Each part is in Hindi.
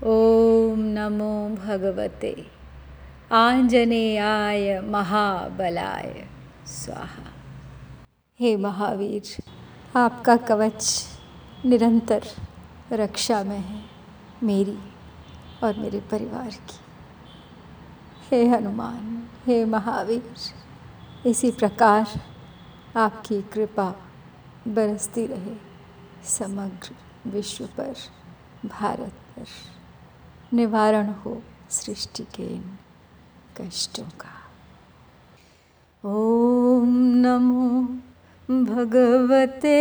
ॐ नमो भगवते। आंजनेयाय महाबलाय। स्वाहा। हे महावीर, आपका कवच निरंतर रक्षा में है मेरी और मेरे परिवार की। हे हनुमान, हे महावीर, इसी प्रकार आपकी कृपा बरसती रहे समग्र विश्व पर, भारत पर। निवारण हो सृष्टि के इन कष्टों का। ओम नमो भगवते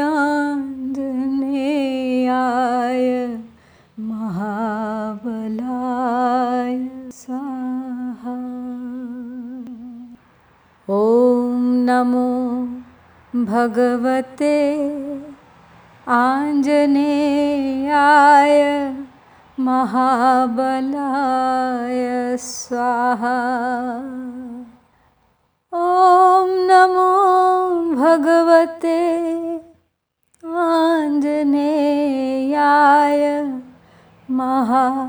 आंजनेयाय महाबलाय स्वाहा ॐ नमो भगवते आञ्जनेयाय महाबलाय स्वाहा। ॐ नमो भगवते आञ्जनेयाय महाबलाय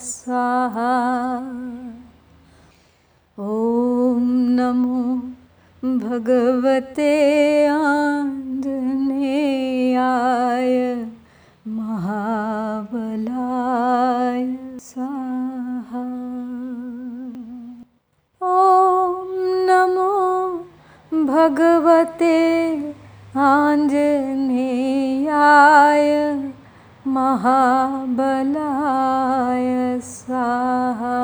स्वाहा। ॐ नमो भगवते आञ्जनेयाय महाबलाय स्वाहा ॐ नमो भगवते आञ्जनेयाय महाबलाय स्वाहा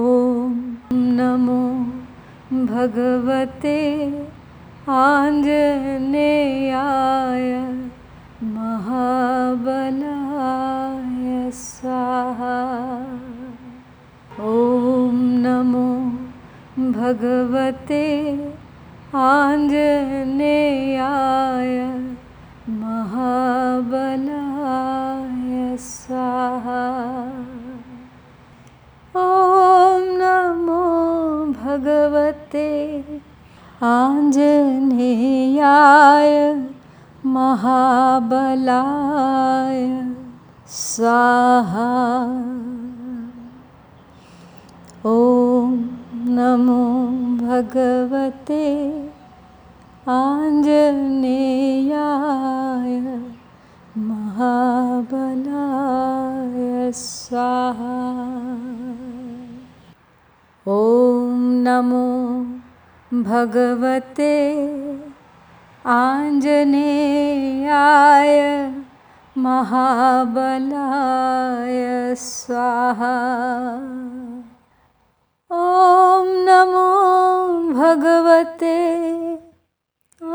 ॐ नमो भगवते आञ्जनेयाय महाबलाय स्वाहा ॐ नमो भगवते आञ्जनेयाय महाबलाय स्वाहा ॐ नमो भगवते आञ्जनेयाय महाबलाय स्वाहा। ॐ नमो भगवते आञ्जनेयाय महाबलाय स्वाहा। ॐ नमो भगवते आञ्जनेयाय महाबलाय स्वाहा। ॐ नमो भगवते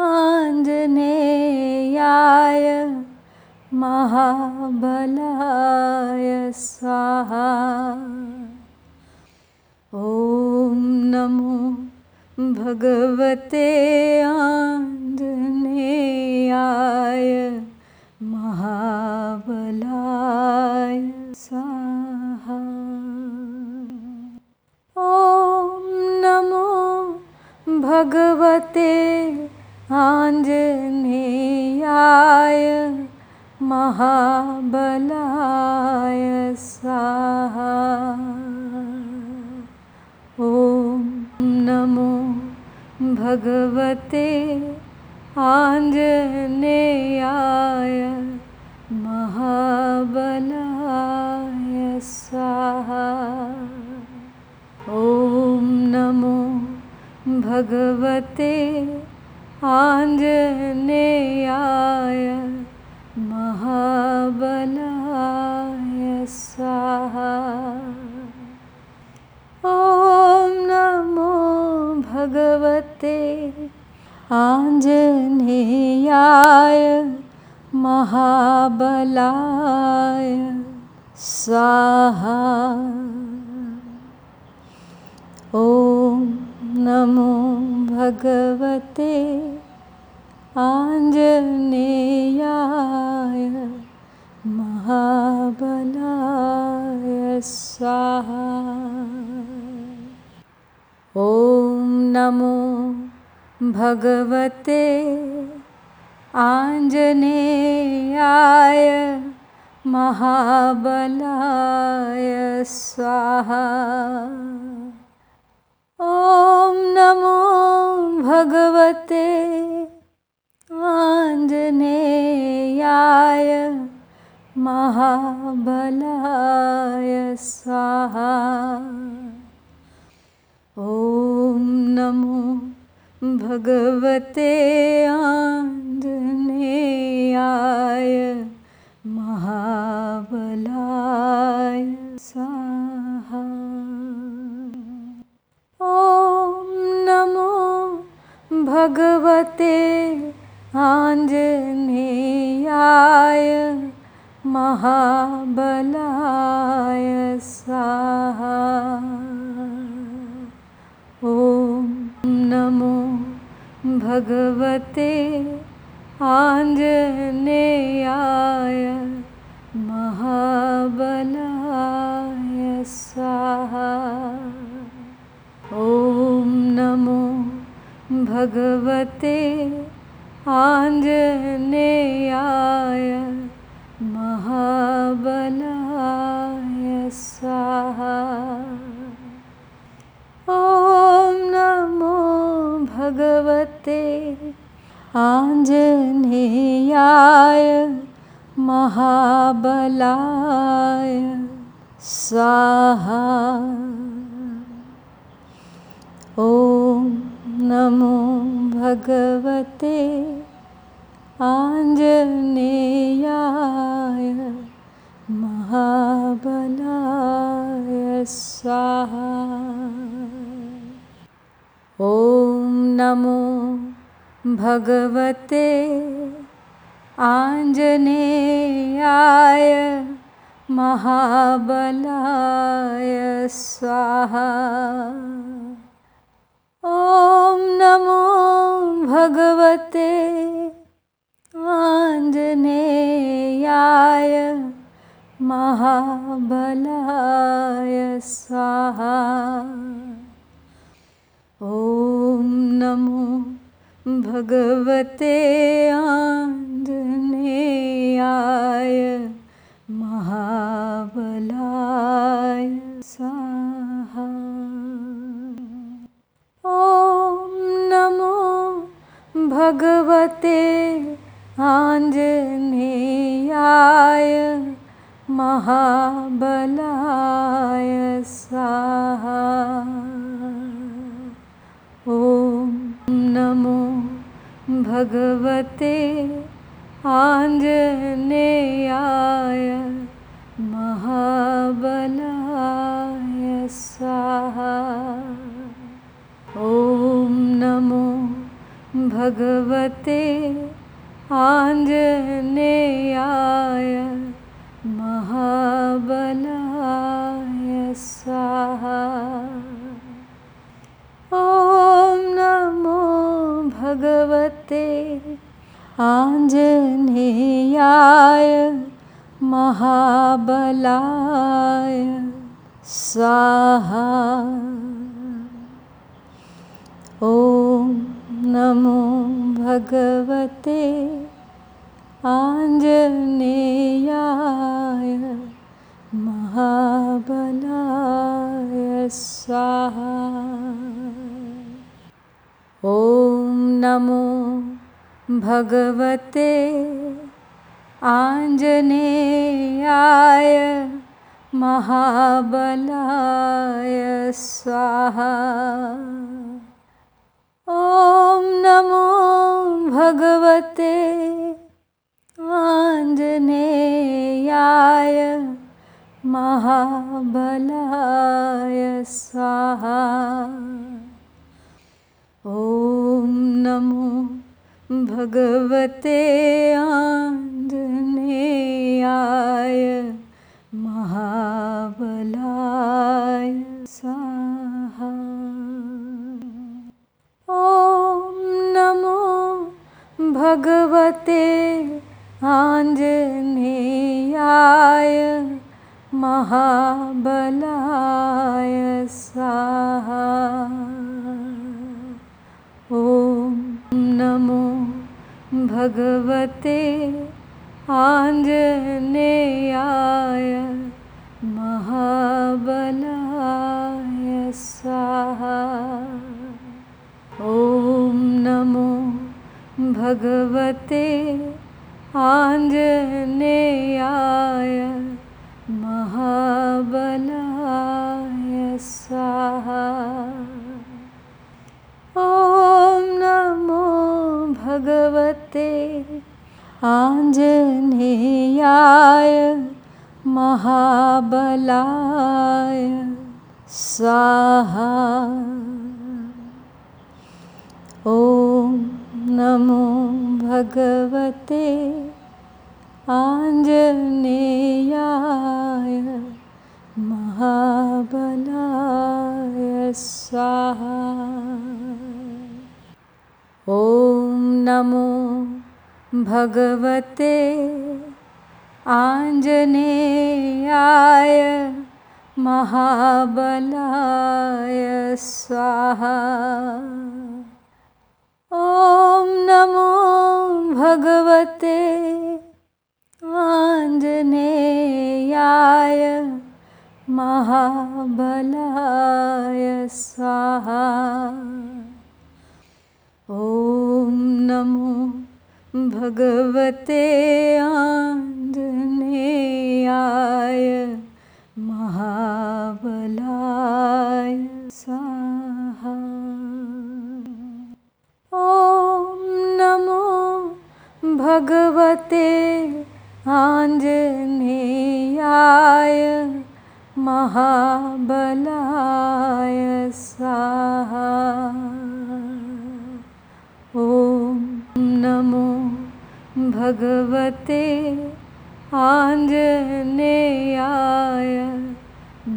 आञ्जनेयाय महाबलाय स्वाहा। ॐ नमो भगवते आनेया महाबलाय स्वाहा ॐ नमो भगवते आञ्जनेयाय महाबलाय स्वाहा ॐ नमो भगवते आञ्जनेयाय महाबलाय स्वाहा। ॐ नमो भगवते आञ्जनेयाय महाबलाय स्वाहा। ॐ नमो भगवते महाबलाय स्वाहा ॐ नमो भगवते आञ्जनेयाय महाबलाय स्वाहा ॐ नमो भगवते आञ्जनेयाय महाबलाय स्वाहा ॐ नमो भगवते आञ्जनेयाय महाबलाय स्वाहा ॐ नमो भगवते आञ्जनेयाय महाबलाय स्वाहा। ॐ नमो भगवते आञ्जनेयाय महाबलाय स्वाहा। ॐ नमो भगवते आञ्जनेयाय महाबलाय स्वाहा। ॐ नमो भगवते आञ्जनेयाय महाबलाय स्वाहा। ॐ नमो भगवते आञ्जनेयाय महाबलाय स्वाहा ॐ नमो भगवते आञ्जनेयाय महाबलाय घ घ भगवते आञ्जनेयाय महाबलाय स्वाहा। ॐ नमो भगवते आञ्जनेयाय महाबलाय स्वाहा। ॐ नमो भगवते आञ्जनेयाय महाबलाय स्वाहा। ॐ नमो भगवते आञ्जनेयाय महाबलाय स्वाहा। भगवते आञ्जनेयाय महाबलाय स्वाहा। ॐ नमो भगवते आञ्जनेयाय महाबलाय स्वाहा। ॐ नमो भगवते आञ्जनेयाय महाबलाय स्वाहा। ॐ नमो भगवते आञ्जनेयाय महाबलाय स्वाहा। ॐ नमो भगवते आञ्जनेयाय महाबलाय स्वाहा। ॐ नमो भगवते आञ्जनेयाय महाबलाय स्वाहा ॐ नमो भगवते आञ्जनेयाय महाबलाय स्वाहा। ॐ नमो भगवते आञ्जनेयाय महाबलाय स्वाहा। ॐ नमो भगवते आञ्जनेयाय महाबलाय स्वाहा। ॐ नमो भगवते आञ्जनेयाय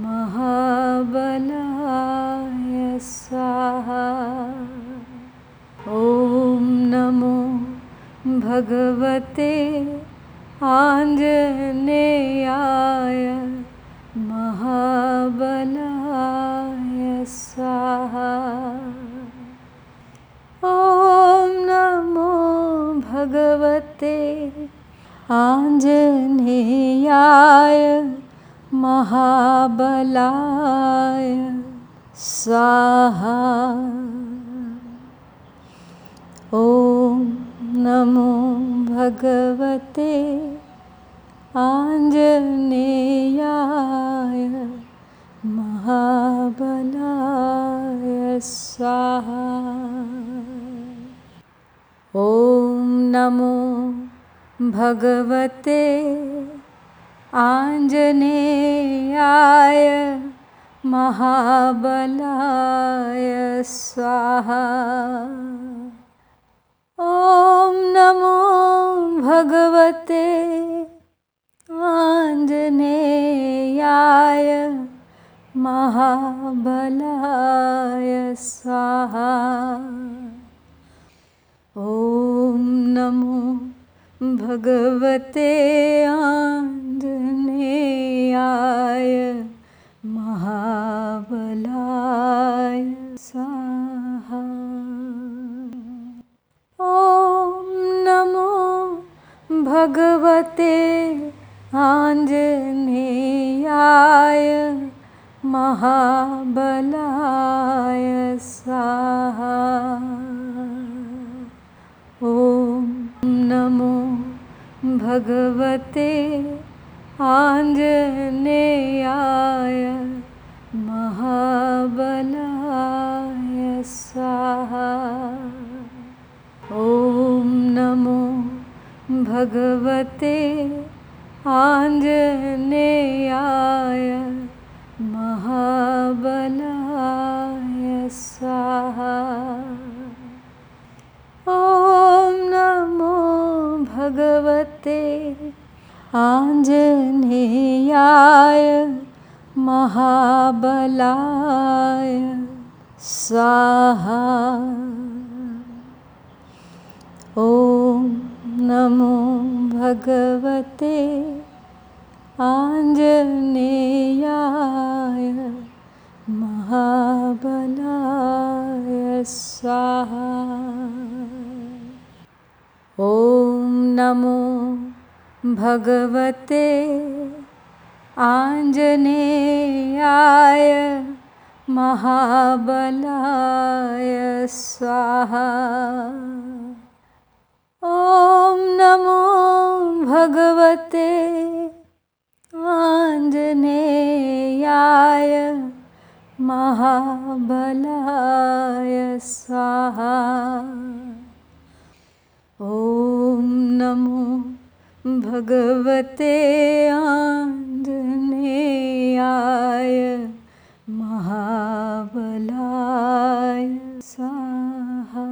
महाबलाय स्वाहा। ॐ नमो भगवते आञ्जनेयाय महाबलाय स्वाहा। ॐ नमो भगवते आञ्जनेयाय महाबलाय स्वाहा। ॐ नमो भगवते आञ्जनेयाय महाबलाय स्वाहा। ॐ नमो भगवते आञ्जनेयाय महाबलाय स्वाहा ॐ नमो भगवते आञ्जनेयाय महाबलाय स्वाहा। ॐ नमो भगवते आञ्जनेयाय महाबलाय स्वाहा। ॐ नमो भगवते आञ्जनेयाय महाबलाय स्वाहा। ॐ नमो भगवते आञ्जनेयाय महाबलाय स्वाहा। ॐ नमो भगवते आञ्जनेयाय महाबलाय स्वाहा। ॐ नमो भगवते आञ्जनेयाय महाबलाय स्वाहा। ॐ नमो भगवते आञ्जनेयाय महाबलाय स्वाहा। ॐ नमो भगवते आञ्जनेयाय महाबलाय स्वाहा। ॐ नमो भगवते आञ्जनेयाय महाबलाय स्वाहा। ॐ नमो भगवते आञ्जनेयाय महाबलाय स्वाहा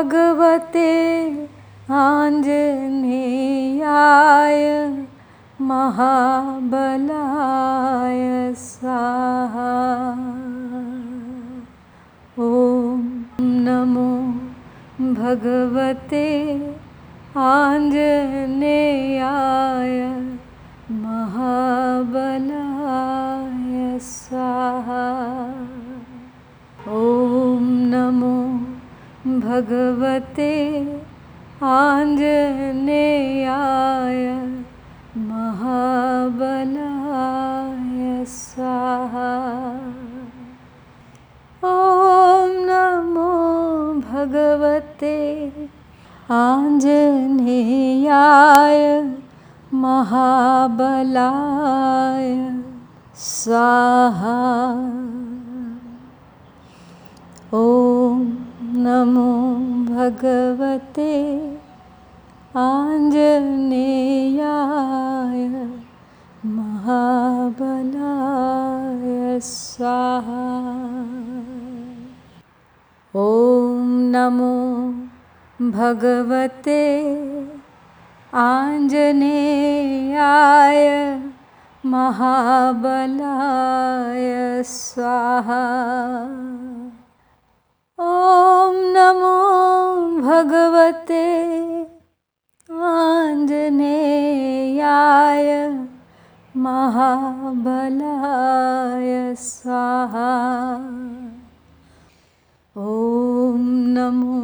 भगवते आञ्जनेयाय महाबलाय स्वाहा। ॐ नमो भगवते आञ्जनेयाय महाबलाय स्वाहा। ॐ नमो भगवते आञ्जनेयाय महाबलाय स्वाहा। ॐ नमो भगवते आञ्जनेयाय महाबलाय स्वाहा। ॐ नमो भगवते आञ्जनेयाय महाबलाय स्वाहा। ॐ नमो भगवते आञ्जनेयाय महाबलाय स्वाहा ॐ नमो भगवते आञ्जनेयाय महाबलाय स्वाहा। ॐ नमो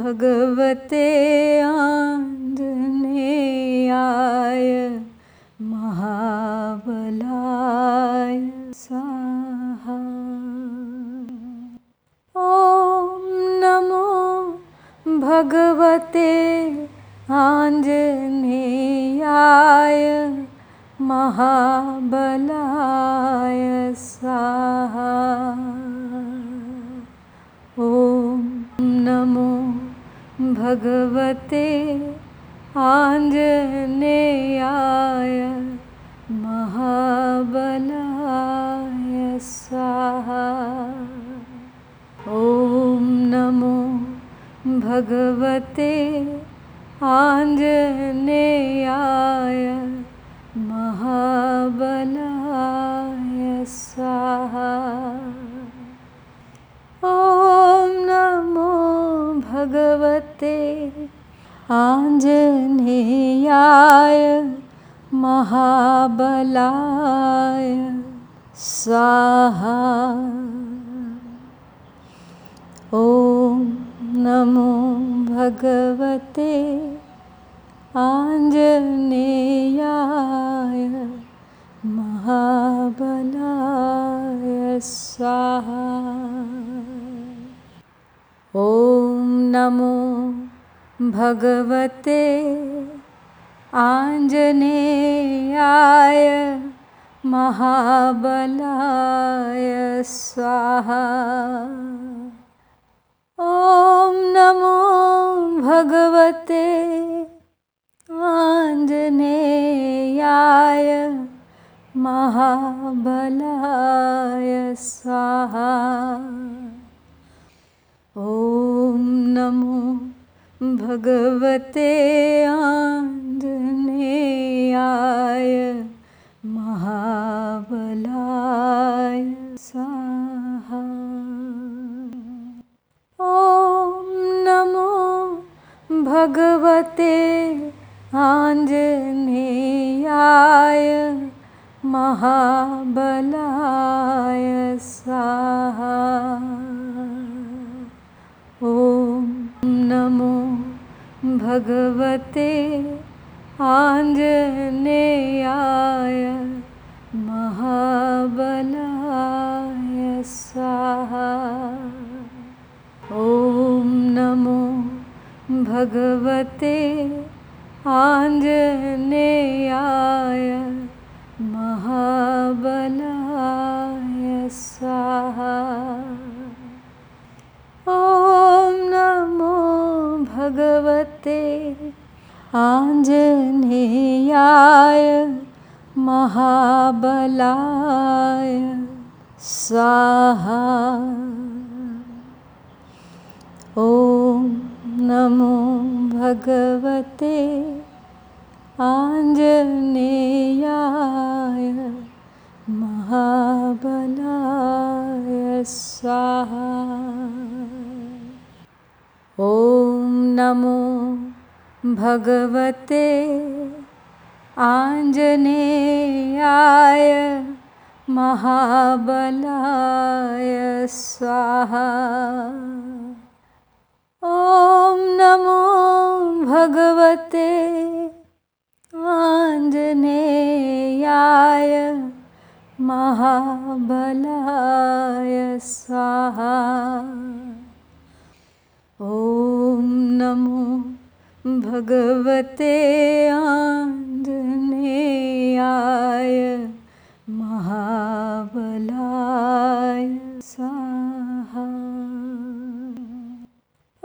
भगवते आञ्जनेयाय महाबलाय स्वाहा ॐ नमो भगवते आञ्जनेयाय महाबलाय स्वाहा। ॐ नमो भगवते आञ्जनेयाय महाबलाय स्वाहा। ॐ नमो भगवते आञ्जनेयाय महाबलाय स्वाहा। ॐ नमो भगवते आञ्जनेयाय महाबलाय स्वाहा। ॐ नमो भगवते आञ्जनेयाय महाबलाय स्वाहा। ॐ नमो भगवते आञ्जनेयाय महाबलाय स्वाहा। ॐ नमो भगवते आञ्जनेयाय महाबलाय स्वाहा। ॐ नमो भगवते आञ्जनेयाय महाबलाय स्वाहा ॐ नमो भगवते आञ्जनेयाय महाबलाय स्वाहा। ॐ नमो भगवते आञ्जनेयाय महाबलाय स्वाहा। ॐ नमो भगवते आञ्जनेयाय महाबलाय स्वाहा। ॐ नमो भगवते आञ्जनेयाय महाबलाय स्वाहा। ॐ नमो भगवते आञ्जनेयाय महाबलाय स्वाहा। ॐ नमो भगवते आञ्जनेयाय महाबलाय स्वाहा। ॐ नमो भगवते आञ्जनेयाय महाबलाय स्वाहा। ॐ नमो भगवते आञ्जनेयाय महाबलाय स्वाहा।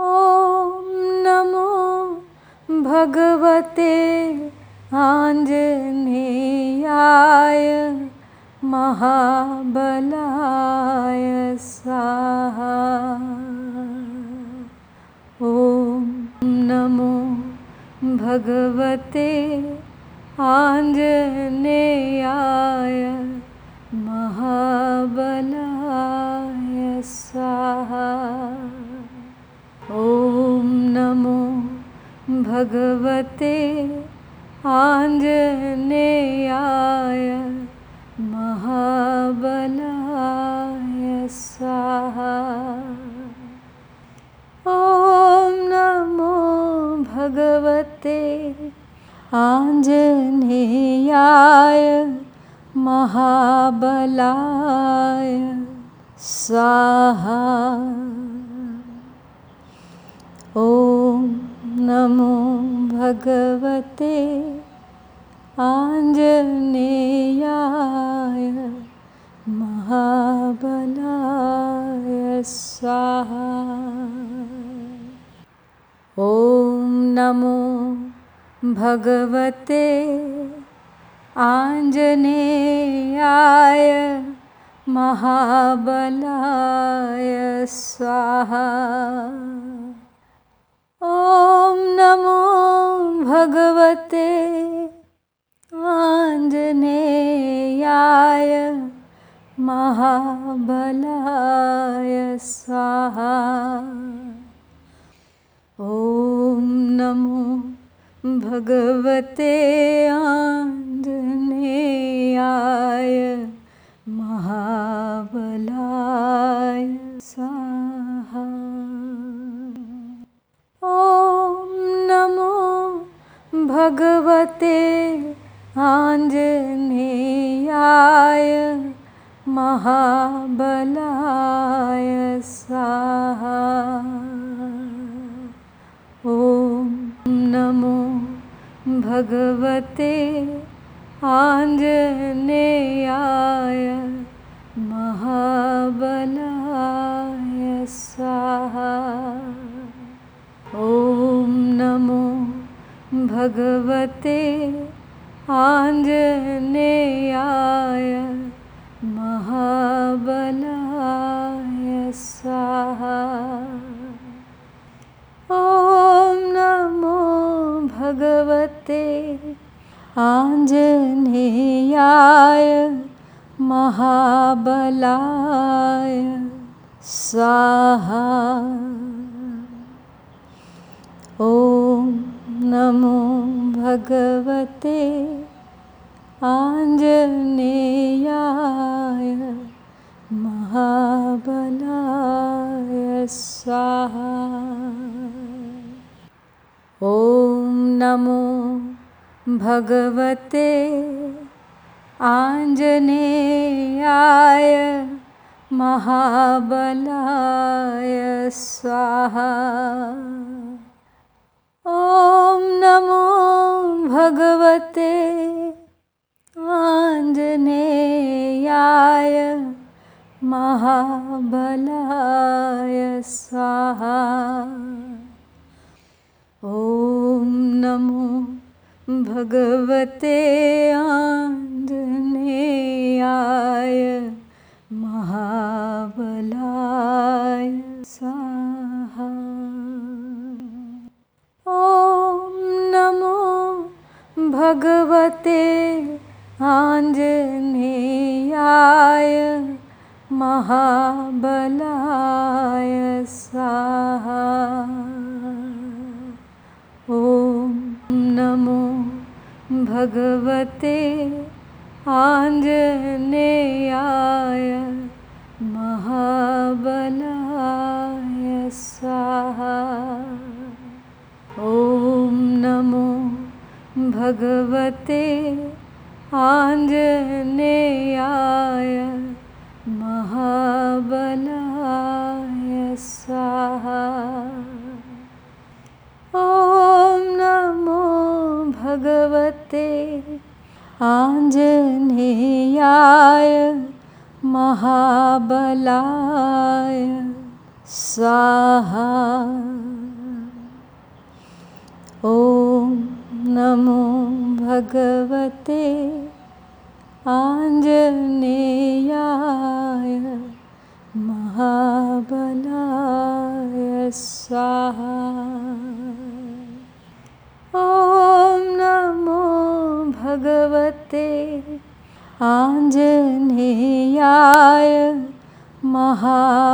ॐ नमो भगवते आञ्जनेयाय महाबलाय स्वाहा। ॐ नमो भगवते आञ्जनेयाय महाबलाय स्वाहा। ॐ नमो भगवते आञ्जनेयाय महाबलाय स्वाहा। ॐ नमो भगवते आञ्जनेयाय महाबलाय स्वाहा। ॐ नमो भगवते आञ्जनेयाय महाबलाय स्वाहा। ॐ नमो भगवते आञ्जनेयाय महाबलाय स्वाहा ॐ नमो भगवते आञ्जनेयाय महाबलाय स्वाहा। ॐ नमो भगवते आञ्जनेयाय महाबलाय भगवते आञ्जनेयाय महाबलाय स्वाहा। ॐ नमो भगवते आञ्जनेयाय महाबलाय स्वाहा। ॐ नमो भगवते आञ्जनेयाय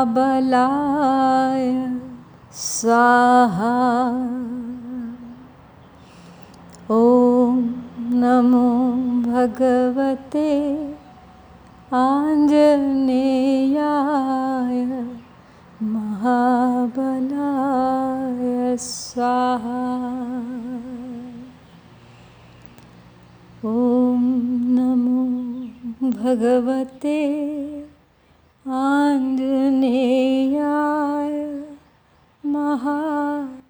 बलाय स्वाहा ॐ नमो भगवते आञ्जनेयाय महाबलाय स्वाहा ॐ नमो भगवते आंगने महाबलाय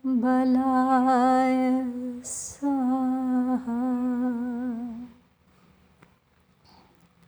साहा।